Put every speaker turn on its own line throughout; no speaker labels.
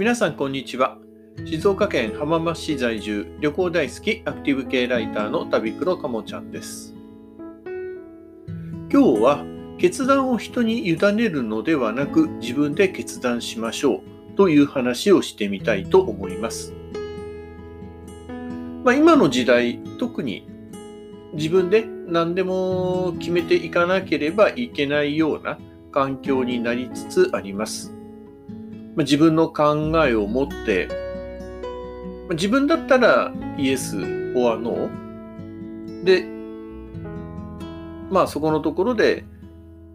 皆さんこんにちは。静岡県浜松市在住旅行大好きアクティブ系ライターの旅黒かもちゃんです。今日は決断を人に委ねるのではなく自分で決断しましょうという話をしてみたいと思います、まあ、今の時代特に自分で何でも決めていかなければいけないような環境になりつつあります。まあ、自分の考えを持って、まあ、自分だったらイエス、オアノーで、まあそこのところで、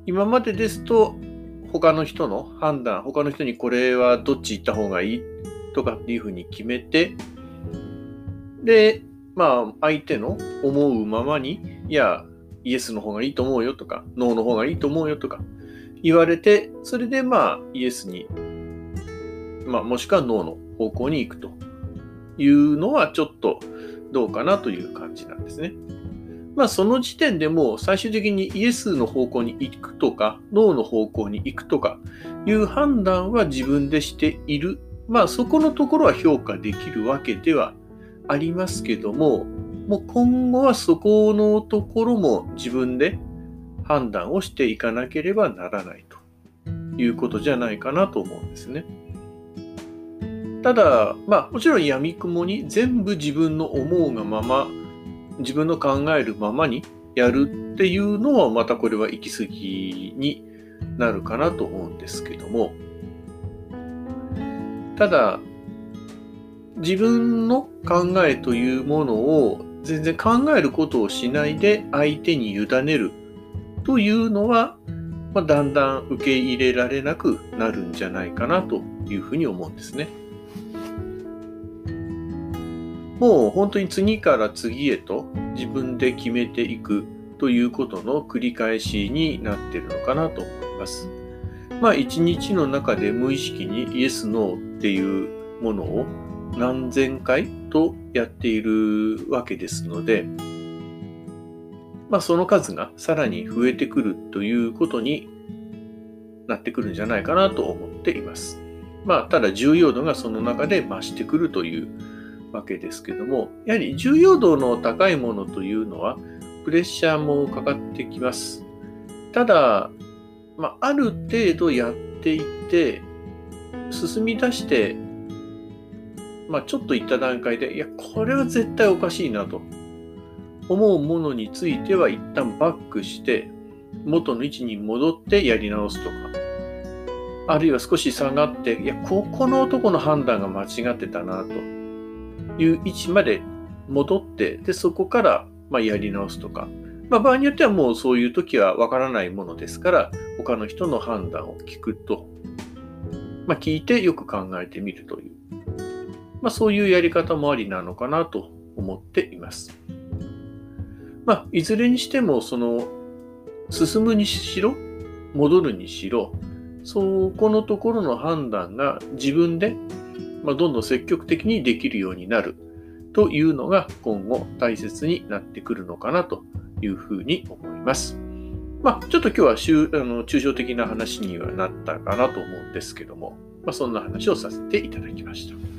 今までですと他の人の判断、他の人にこれはどっち行った方がいい？とかっていうふうに決めて、で、まあ相手の思うままに、いや、イエスの方がいいと思うよとか、ノーの方がいいと思うよとか言われて、それでまあイエスにまあ、もしくは脳の方向に行くというのはちょっとどうかなという感じなんですね。まあその時点でもう最終的にイエスの方向に行くとか脳の方向に行くとかいう判断は自分でしている。まあそこのところは評価できるわけではありますけども、もう今後はそこのところも自分で判断をしていかなければならないということじゃないかなと思うんですね。ただ、まあ、もちろん闇雲に全部自分の思うがまま、自分の考えるままにやるっていうのは、またこれは行き過ぎになるかなと思うんですけども、ただ、自分の考えというものを全然考えることをしないで相手に委ねるというのは、まあ、だんだん受け入れられなくなるんじゃないかなというふうに思うんですね。もう本当に次から次へと自分で決めていくということの繰り返しになっているのかなと思います。まあ一日の中で無意識にイエス・ノーっていうものを何千回とやっているわけですので、まあその数がさらに増えてくるということになってくるんじゃないかなと思っています。まあただ重要度がその中で増してくるというわけですけども、やはり重要度の高いものというのは、プレッシャーもかかってきます。ただ、まあ、ある程度やっていて、進み出して、まあ、ちょっといった段階で、いや、これは絶対おかしいなと思うものについては一旦バックして、元の位置に戻ってやり直すとか、あるいは少し下がって、いや、ここの男の判断が間違ってたなと。いう位置まで戻って、で、そこからまやり直すとか、まあ、場合によってはもうそういう時はわからないものですから、他の人の判断を聞くと、まあ、聞いてよく考えてみるという、まあ、そういうやり方もありなのかなと思っています。まあ、いずれにしても、その、進むにしろ、戻るにしろ、そこのところの判断が自分でまあ、どんどん積極的にできるようになるというのが今後大切になってくるのかなというふうに思います。まあ、ちょっと今日はあの抽象的な話にはなったかなと思うんですけども、まあ、そんな話をさせていただきました。